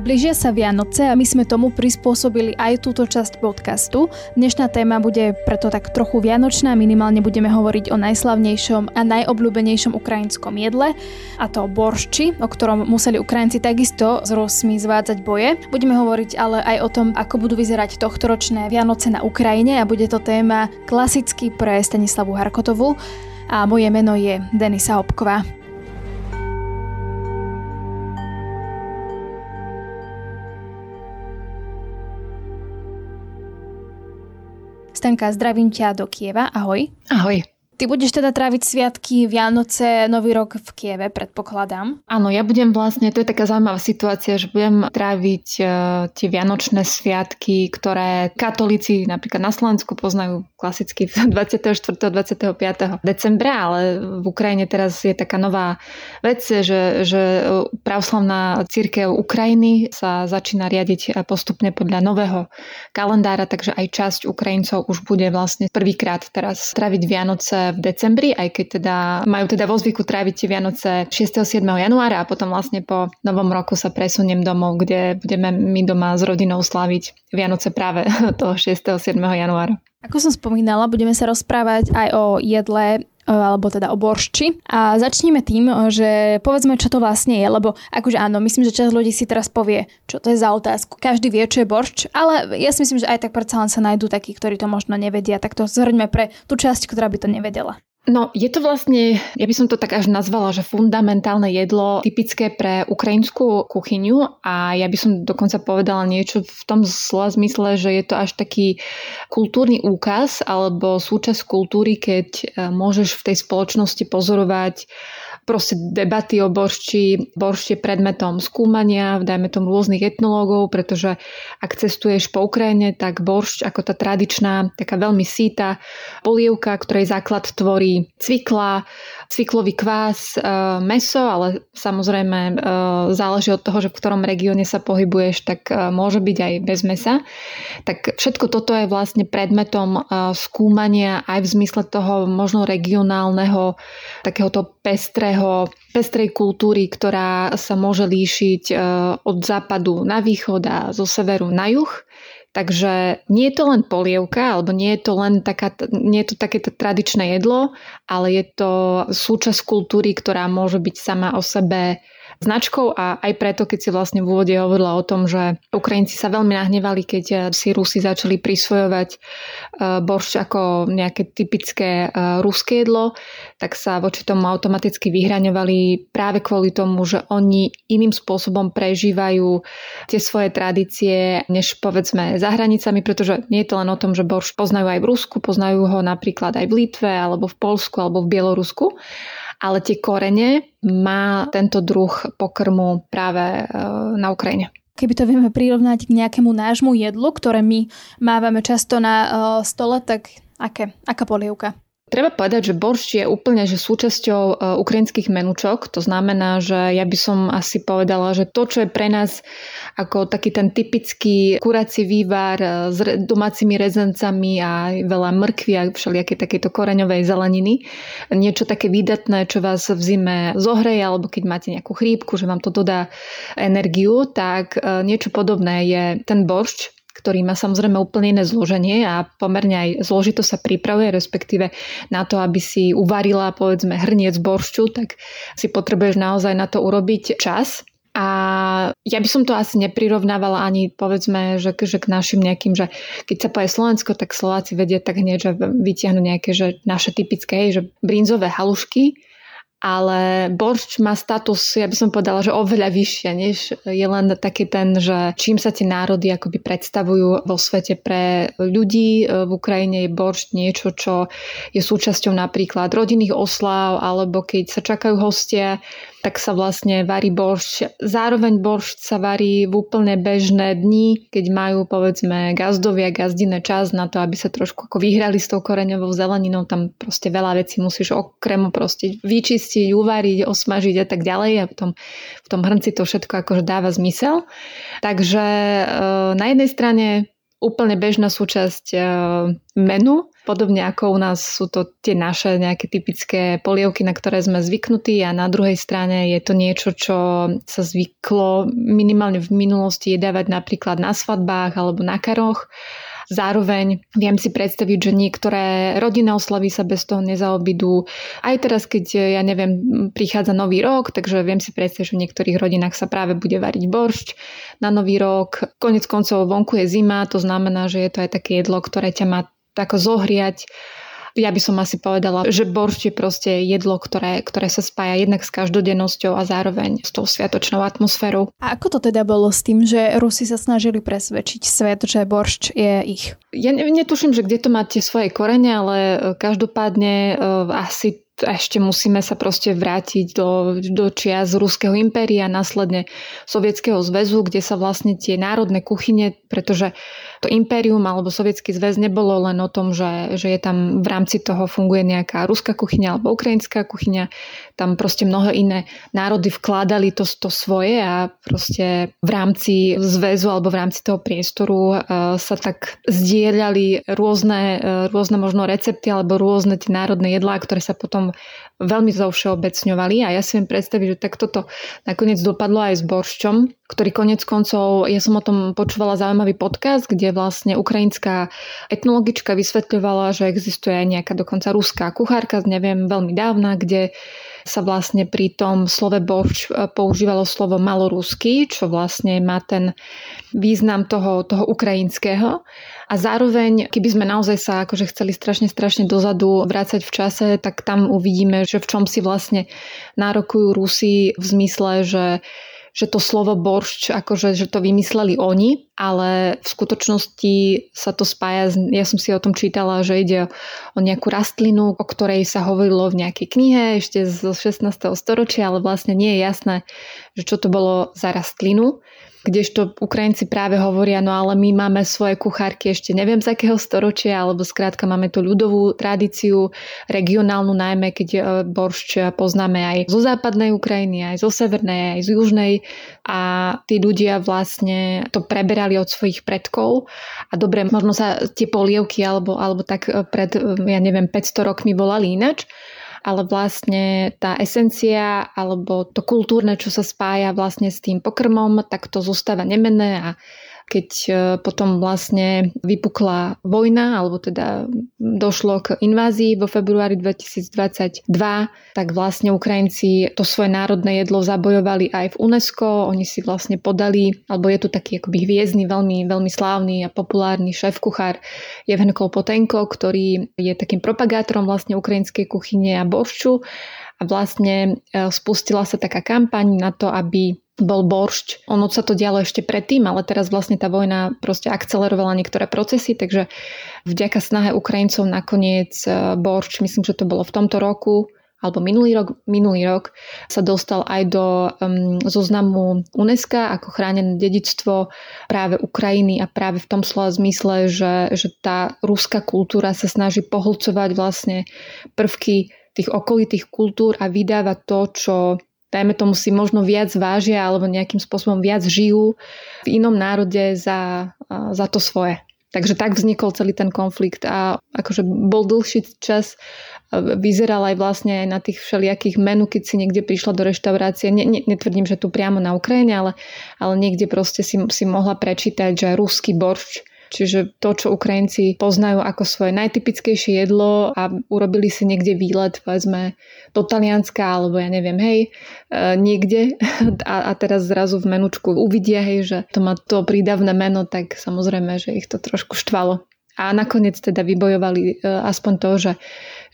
Blížia sa Vianoce a my sme tomu prispôsobili aj túto časť podcastu. Dnešná téma bude preto tak trochu vianočná, minimálne budeme hovoriť o najslavnejšom a najobľúbenejšom ukrajinskom jedle, a to boršči, o ktorom museli Ukrajinci takisto s Rusmi zvádzať boje. Budeme hovoriť ale aj o tom, ako budú vyzerať tohtoročné Vianoce na Ukrajine a bude to téma klasicky pre Stanislavu Harkotovu a moje meno je Denisa Hopková. Stanka, zdravím ťa do Kieva. Ahoj. Ahoj. Ty budeš teda tráviť sviatky, Vianoce, Nový rok v Kieve, predpokladám. Áno, ja budem vlastne, to je taká zaujímavá situácia, že budem tráviť uh, tie Vianočné sviatky, ktoré katolíci napríklad na Slovensku poznajú klasicky 24. 25. decembra, ale v Ukrajine teraz je taká nová vec, že, že pravoslavná církev Ukrajiny sa začína riadiť postupne podľa nového kalendára, takže aj časť Ukrajincov už bude vlastne prvýkrát teraz tráviť Vianoce v decembri, aj keď teda majú teda vo zvyku tráviť Vianoce 6. 7. januára a potom vlastne po novom roku sa presuniem domov, kde budeme my doma s rodinou slaviť Vianoce práve toho 6. 7. januára. Ako som spomínala, budeme sa rozprávať aj o jedle alebo teda o boršči. A začneme tým, že povedzme, čo to vlastne je, lebo akože áno, myslím, že časť ľudí si teraz povie, čo to je za otázku. Každý vie, čo je boršč, ale ja si myslím, že aj tak predsa len sa nájdú takí, ktorí to možno nevedia, tak to zhrňme pre tú časť, ktorá by to nevedela. No, je to vlastne, ja by som to tak až nazvala, že fundamentálne jedlo typické pre ukrajinskú kuchyňu a ja by som dokonca povedala niečo v tom slova zmysle, že je to až taký kultúrny úkaz alebo súčasť kultúry, keď e, môžeš v tej spoločnosti pozorovať proste debaty o boršči. Boršč je predmetom skúmania, dajme tomu rôznych etnológov, pretože ak cestuješ po Ukrajine, tak boršč ako tá tradičná, taká veľmi síta polievka, ktorej základ tvorí cvikla, cviklový kvás, e, meso, ale samozrejme e, záleží od toho, že v ktorom regióne sa pohybuješ, tak e, môže byť aj bez mesa. Tak všetko toto je vlastne predmetom skúmania aj v zmysle toho možno regionálneho takéhoto pestrého pestrej kultúry, ktorá sa môže líšiť e, od západu na východ a zo severu na juh. Takže nie je to len polievka, alebo nie je to len taká, nie je to takéto tradičné jedlo, ale je to súčasť kultúry, ktorá môže byť sama o sebe značkou a aj preto, keď si vlastne v úvode hovorila o tom, že Ukrajinci sa veľmi nahnevali, keď eh, si Rusi začali prisvojovať eh, boršč ako nejaké typické eh, ruské jedlo, tak sa voči tomu automaticky vyhraňovali práve kvôli tomu, že oni iným spôsobom prežívajú tie svoje tradície, než povedzme za hranicami, pretože nie je to len o tom, že borš poznajú aj v Rusku, poznajú ho napríklad aj v Litve, alebo v Polsku, alebo v Bielorusku ale tie korene má tento druh pokrmu práve e, na Ukrajine. Keby to vieme prirovnať k nejakému nášmu jedlu, ktoré my mávame často na e, stole, tak aké? Aká polievka? Treba povedať, že boršč je úplne že súčasťou e, ukrajinských menučok. To znamená, že ja by som asi povedala, že to, čo je pre nás ako taký ten typický kurací vývar e, s domácimi rezencami a veľa mrkvy a všelijaké takéto koreňovej zeleniny, niečo také výdatné, čo vás v zime zohreje, alebo keď máte nejakú chrípku, že vám to dodá energiu, tak e, niečo podobné je ten boršč, ktorý má samozrejme úplne iné zloženie a pomerne aj zložito sa pripravuje, respektíve na to, aby si uvarila povedzme hrniec boršču, tak si potrebuješ naozaj na to urobiť čas. A ja by som to asi neprirovnávala ani povedzme, že, že k našim nejakým, že keď sa povie Slovensko, tak Slováci vedia tak hneď, že vytiahnu nejaké že naše typické, že brinzové halušky, ale boršč má status, ja by som povedala, že oveľa vyššie, než je len taký ten, že čím sa tie národy akoby predstavujú vo svete pre ľudí. V Ukrajine je boršč niečo, čo je súčasťou napríklad rodinných oslav, alebo keď sa čakajú hostia, tak sa vlastne varí boršč. Zároveň boršč sa varí v úplne bežné dni, keď majú povedzme gazdovia, gazdine čas na to, aby sa trošku ako vyhrali s tou koreňovou zeleninou. Tam proste veľa vecí musíš okrem proste vyčistiť, uvariť, osmažiť a tak ďalej a potom v tom hrnci to všetko akože dáva zmysel. Takže e, na jednej strane úplne bežná súčasť uh, menu, podobne ako u nás sú to tie naše nejaké typické polievky, na ktoré sme zvyknutí a na druhej strane je to niečo, čo sa zvyklo minimálne v minulosti jedávať napríklad na svadbách alebo na karoch Zároveň viem si predstaviť, že niektoré rodinné oslavy sa bez toho nezaobidú. Aj teraz, keď, ja neviem, prichádza nový rok, takže viem si predstaviť, že v niektorých rodinách sa práve bude variť boršť na nový rok. Konec koncov vonku je zima, to znamená, že je to aj také jedlo, ktoré ťa má tako zohriať ja by som asi povedala, že boršť je proste jedlo, ktoré, ktoré sa spája jednak s každodennosťou a zároveň s tou sviatočnou atmosférou. A ako to teda bolo s tým, že Rusi sa snažili presvedčiť svet, že boršť je ich? Ja netuším, že kde to máte svoje korene, ale e, každopádne uh, asi ešte musíme sa proste vrátiť do, do čias Ruského impéria, následne Sovietskeho zväzu, kde sa vlastne tie národné kuchyne, pretože to impérium alebo Sovietský zväz nebolo len o tom, že, že je tam v rámci toho funguje nejaká ruská kuchyňa alebo ukrajinská kuchyňa, tam proste mnohé iné národy vkládali to, to svoje a proste v rámci zväzu alebo v rámci toho priestoru uh, sa tak zdieľali rôzne, uh, rôzne možno recepty alebo rôzne tie národné jedlá, ktoré sa potom veľmi zovšeobecňovali. A ja si viem predstaviť, že tak toto nakoniec dopadlo aj s boršťom, ktorý konec koncov, ja som o tom počúvala zaujímavý podcast, kde vlastne ukrajinská etnologička vysvetľovala, že existuje aj nejaká dokonca ruská kuchárka, neviem, veľmi dávna, kde sa vlastne pri tom slove borč e, používalo slovo malorusky, čo vlastne má ten význam toho, toho ukrajinského. A zároveň, keby sme naozaj sa akože chceli strašne, strašne dozadu vrácať v čase, tak tam uvidíme, že v čom si vlastne nárokujú Rusi v zmysle, že že to slovo boršč, akože, že to vymysleli oni, ale v skutočnosti sa to spája, ja som si o tom čítala, že ide o nejakú rastlinu, o ktorej sa hovorilo v nejakej knihe ešte z 16. storočia, ale vlastne nie je jasné, že čo to bolo za rastlinu kdežto Ukrajinci práve hovoria, no ale my máme svoje kuchárky ešte neviem z akého storočia, alebo skrátka máme tú ľudovú tradíciu, regionálnu najmä, keď e, boršč poznáme aj zo západnej Ukrajiny, aj zo severnej, aj z južnej. A tí ľudia vlastne to preberali od svojich predkov. A dobre, možno sa tie polievky alebo, alebo tak e, pred, e, ja neviem, 500 rokmi volali inač, ale vlastne tá esencia alebo to kultúrne, čo sa spája vlastne s tým pokrmom, tak to zostáva nemenné a keď e, potom vlastne vypukla vojna, alebo teda došlo k invázii vo februári 2022, tak vlastne Ukrajinci to svoje národné jedlo zabojovali aj v UNESCO. Oni si vlastne podali, alebo je tu taký akoby hviezdny, veľmi, veľmi slávny a populárny šéf-kuchár Jevhen Kolpotenko, ktorý je takým propagátorom vlastne ukrajinskej kuchyne a boršču a vlastne e, spustila sa taká kampaň na to, aby bol boršť. Ono sa to dialo ešte predtým, ale teraz vlastne tá vojna proste akcelerovala niektoré procesy, takže vďaka snahe Ukrajincov nakoniec e, boršť, myslím, že to bolo v tomto roku, alebo minulý rok, minulý rok sa dostal aj do um, zoznamu UNESCO ako chránené dedictvo práve Ukrajiny a práve v tom slova zmysle, že, že tá ruská kultúra sa snaží pohlcovať vlastne prvky tých okolitých kultúr a vydávať to, čo dajme tomu si možno viac vážia alebo nejakým spôsobom viac žijú v inom národe za, za to svoje. Takže tak vznikol celý ten konflikt a akože bol dlhší čas, vyzeral aj vlastne aj na tých všelijakých menu, keď si niekde prišla do reštaurácie. Ne, ne, netvrdím, že tu priamo na Ukrajine, ale, ale niekde proste si, si mohla prečítať, že ruský boršč Čiže to, čo Ukrajinci poznajú ako svoje najtypickejšie jedlo a urobili si niekde výlet, povedzme, do Talianska alebo ja neviem, hej, e, niekde a, a teraz zrazu v menučku uvidia, hej, že to má to prídavné meno, tak samozrejme, že ich to trošku štvalo. A nakoniec teda vybojovali e, aspoň to, že,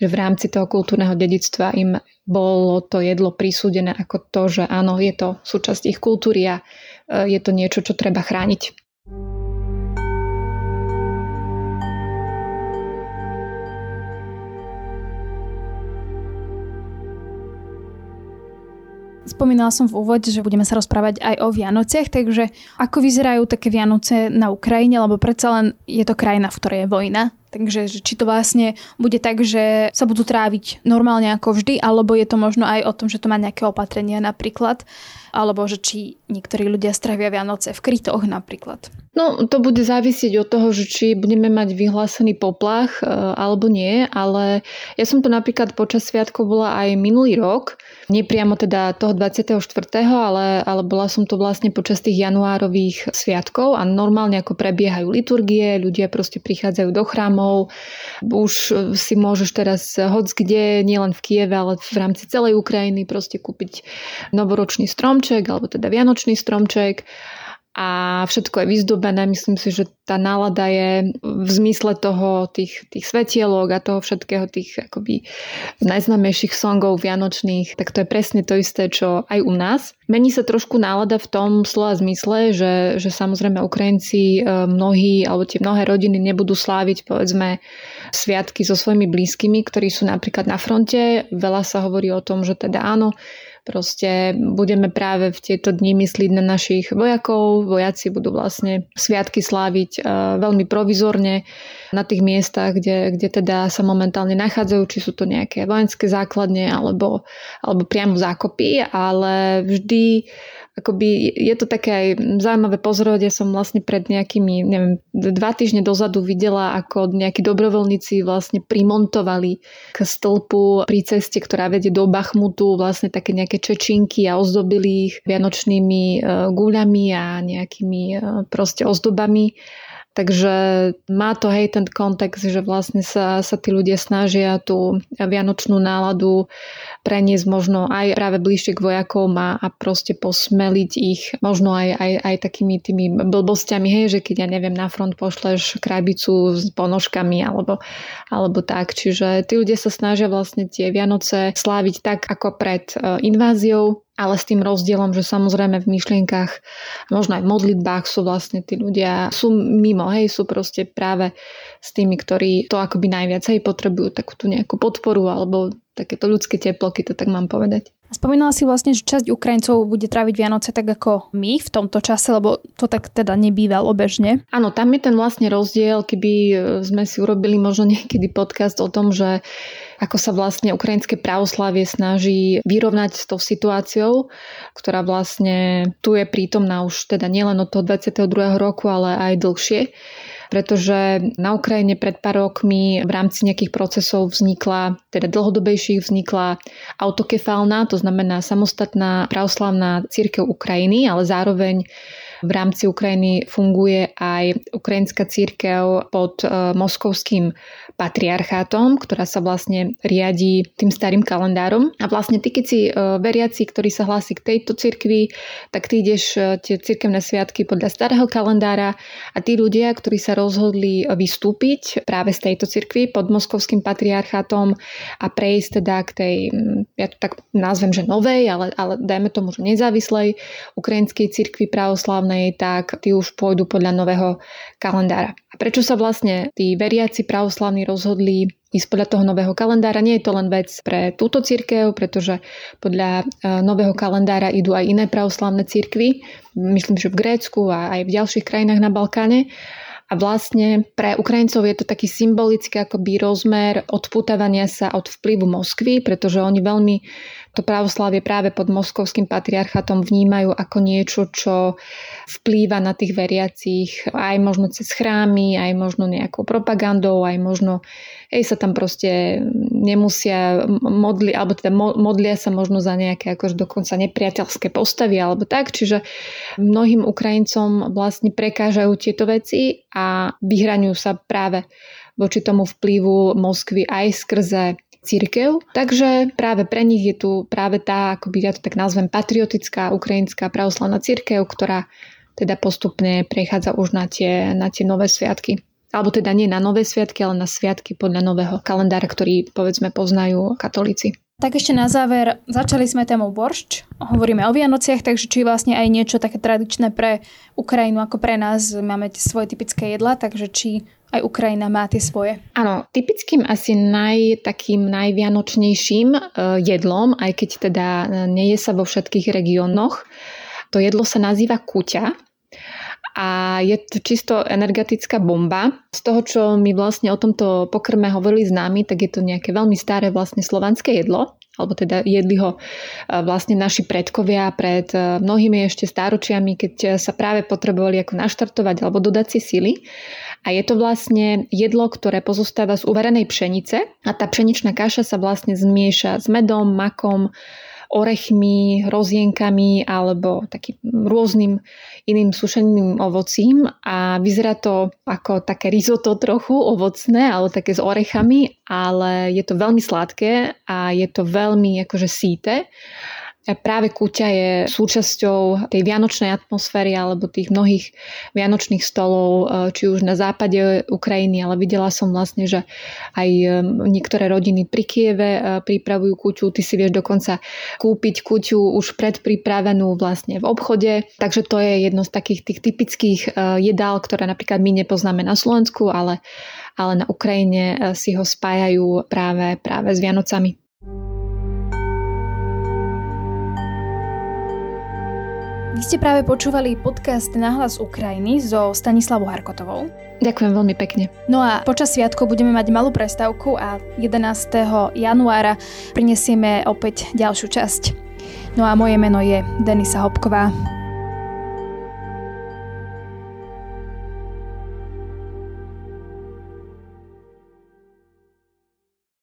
že v rámci toho kultúrneho dedictva im bolo to jedlo prisúdené ako to, že áno, je to súčasť ich kultúry a e, je to niečo, čo treba chrániť. Spomínala som v úvode, že budeme sa rozprávať aj o Vianociach, takže ako vyzerajú také Vianoce na Ukrajine, lebo predsa len je to krajina, v ktorej je vojna. Takže či to vlastne bude tak, že sa budú tráviť normálne ako vždy, alebo je to možno aj o tom, že to má nejaké opatrenia napríklad alebo že či niektorí ľudia stravia Vianoce v krytoch napríklad. No, to bude závisieť od toho, že či budeme mať vyhlásený poplach e, alebo nie, ale ja som to napríklad počas sviatkov bola aj minulý rok, nepriamo teda toho 24., ale, ale bola som to vlastne počas tých januárových sviatkov a normálne ako prebiehajú liturgie, ľudia proste prichádzajú do chrámov, už si môžeš teraz hoď kde, nielen v Kieve, ale v rámci celej Ukrajiny proste kúpiť novoročný strom, stromček, alebo teda vianočný stromček a všetko je vyzdobené. Myslím si, že tá nálada je v zmysle toho, tých, tých svetielok a toho všetkého, tých akoby najznámejších songov vianočných, tak to je presne to isté, čo aj u nás. Mení sa trošku nálada v tom slova zmysle, že, že samozrejme Ukrajinci e, mnohí, alebo tie mnohé rodiny nebudú sláviť povedzme sviatky so svojimi blízkymi, ktorí sú napríklad na fronte. Veľa sa hovorí o tom, že teda áno, Proste budeme práve v tieto dni myslieť na našich vojakov. Vojaci budú vlastne sviatky sláviť e, veľmi provizorne na tých miestach, kde, kde teda sa momentálne nachádzajú, či sú to nejaké vojenské základne alebo, alebo priamo zákopy, ale vždy akoby je to také aj zaujímavé pozorovať. Ja som vlastne pred nejakými, neviem, dva týždne dozadu videla, ako nejakí dobrovoľníci vlastne primontovali k stĺpu pri ceste, ktorá vedie do Bachmutu, vlastne také nejaké čečinky a ozdobili ich vianočnými e, guľami a nejakými e, proste ozdobami Takže má to hej ten kontext, že vlastne sa, sa tí ľudia snažia tú vianočnú náladu preniesť možno aj práve bližšie k vojakom a, a proste posmeliť ich možno aj, aj, aj takými tými blbosťami, hej, že keď ja neviem na front pošleš krabicu s ponožkami alebo, alebo tak. Čiže tí ľudia sa snažia vlastne tie Vianoce sláviť tak ako pred e, inváziou ale s tým rozdielom, že samozrejme v myšlienkach, možno aj v modlitbách sú vlastne tí ľudia, sú mimo, hej, sú proste práve s tými, ktorí to akoby najviac hej, potrebujú takú tú nejakú podporu alebo takéto ľudské teploky, to tak mám povedať. Spomínala si vlastne, že časť Ukrajincov bude tráviť Vianoce tak ako my v tomto čase, lebo to tak teda nebývalo bežne. Áno, tam je ten vlastne rozdiel, keby sme si urobili možno niekedy podcast o tom, že ako sa vlastne ukrajinské pravoslavie snaží vyrovnať s tou situáciou, ktorá vlastne tu je prítomná už teda nielen od toho 22. roku, ale aj dlhšie pretože na Ukrajine pred pár rokmi v rámci nejakých procesov vznikla, teda dlhodobejších vznikla autokefálna, to znamená samostatná pravoslavná církev Ukrajiny, ale zároveň v rámci Ukrajiny funguje aj ukrajinská církev pod e, moskovským patriarchátom, ktorá sa vlastne riadí tým starým kalendárom. A vlastne ty, keď si e, veriaci, ktorý sa hlási k tejto cirkvi, tak ty ideš e, tie cirkevné sviatky podľa starého kalendára a tí ľudia, ktorí sa rozhodli vystúpiť práve z tejto cirkvi pod moskovským patriarchátom a prejsť teda k tej, ja to tak nazvem, že novej, ale, ale dajme tomu, že nezávislej ukrajinskej cirkvi pravoslavnej, tak tí už pôjdu podľa nového kalendára. A prečo sa vlastne tí veriaci pravoslavní rozhodli ísť podľa toho nového kalendára. Nie je to len vec pre túto církev, pretože podľa e, nového kalendára idú aj iné pravoslavné církvy, myslím, že v Grécku a aj v ďalších krajinách na Balkáne. A vlastne pre Ukrajincov je to taký symbolický akoby rozmer odputávania sa od vplyvu Moskvy, pretože oni veľmi to pravoslavie práve pod moskovským patriarchatom vnímajú ako niečo, čo vplýva na tých veriacich aj možno cez chrámy, aj možno nejakou propagandou, aj možno hej, sa tam proste nemusia modli, alebo teda modlia sa možno za nejaké akož dokonca nepriateľské postavy alebo tak, čiže mnohým Ukrajincom vlastne prekážajú tieto veci a vyhraňujú sa práve voči tomu vplyvu Moskvy aj skrze církev. Takže práve pre nich je tu práve tá, ako by ja to tak nazvem, patriotická ukrajinská pravoslavná církev, ktorá teda postupne prechádza už na tie, na tie nové sviatky. Alebo teda nie na nové sviatky, ale na sviatky podľa nového kalendára, ktorý povedzme poznajú katolíci. Tak ešte na záver, začali sme tému boršč, hovoríme o Vianociach, takže či vlastne aj niečo také tradičné pre Ukrajinu ako pre nás, máme tie svoje typické jedla, takže či aj Ukrajina má tie svoje. Áno, typickým asi naj, takým najvianočnejším uh, jedlom, aj keď teda nie je sa vo všetkých regiónoch, to jedlo sa nazýva kuťa a je to čisto energetická bomba. Z toho, čo mi vlastne o tomto pokrme hovorili s nami, tak je to nejaké veľmi staré vlastne slovanské jedlo, alebo teda jedli ho e, vlastne naši predkovia pred e, mnohými ešte stáročiami, keď sa práve potrebovali ako naštartovať alebo dodať si sily. A je to vlastne jedlo, ktoré pozostáva z uvarenej pšenice a tá pšeničná kaša sa vlastne zmieša s medom, makom, orechmi, rozienkami alebo takým rôznym iným sušeným ovocím. A vyzerá to ako také risotto trochu ovocné, ale také s orechami, ale je to veľmi sladké a je to veľmi akože síte práve kúťa je súčasťou tej vianočnej atmosféry alebo tých mnohých vianočných stolov, e, či už na západe Ukrajiny, ale videla som vlastne, že aj e, niektoré rodiny pri Kieve e, pripravujú kúťu, ty si vieš dokonca kúpiť kúťu už predpripravenú vlastne v obchode, takže to je jedno z takých tých typických jedál, ktoré napríklad my nepoznáme na Slovensku, ale, ale na Ukrajine si ho spájajú práve, práve s Vianocami. Vy ste práve počúvali podcast Nahlas Ukrajiny so Stanislavou Harkotovou. Ďakujem veľmi pekne. No a počas sviatkov budeme mať malú prestávku a 11. januára prinesieme opäť ďalšiu časť. No a moje meno je Denisa Hopková.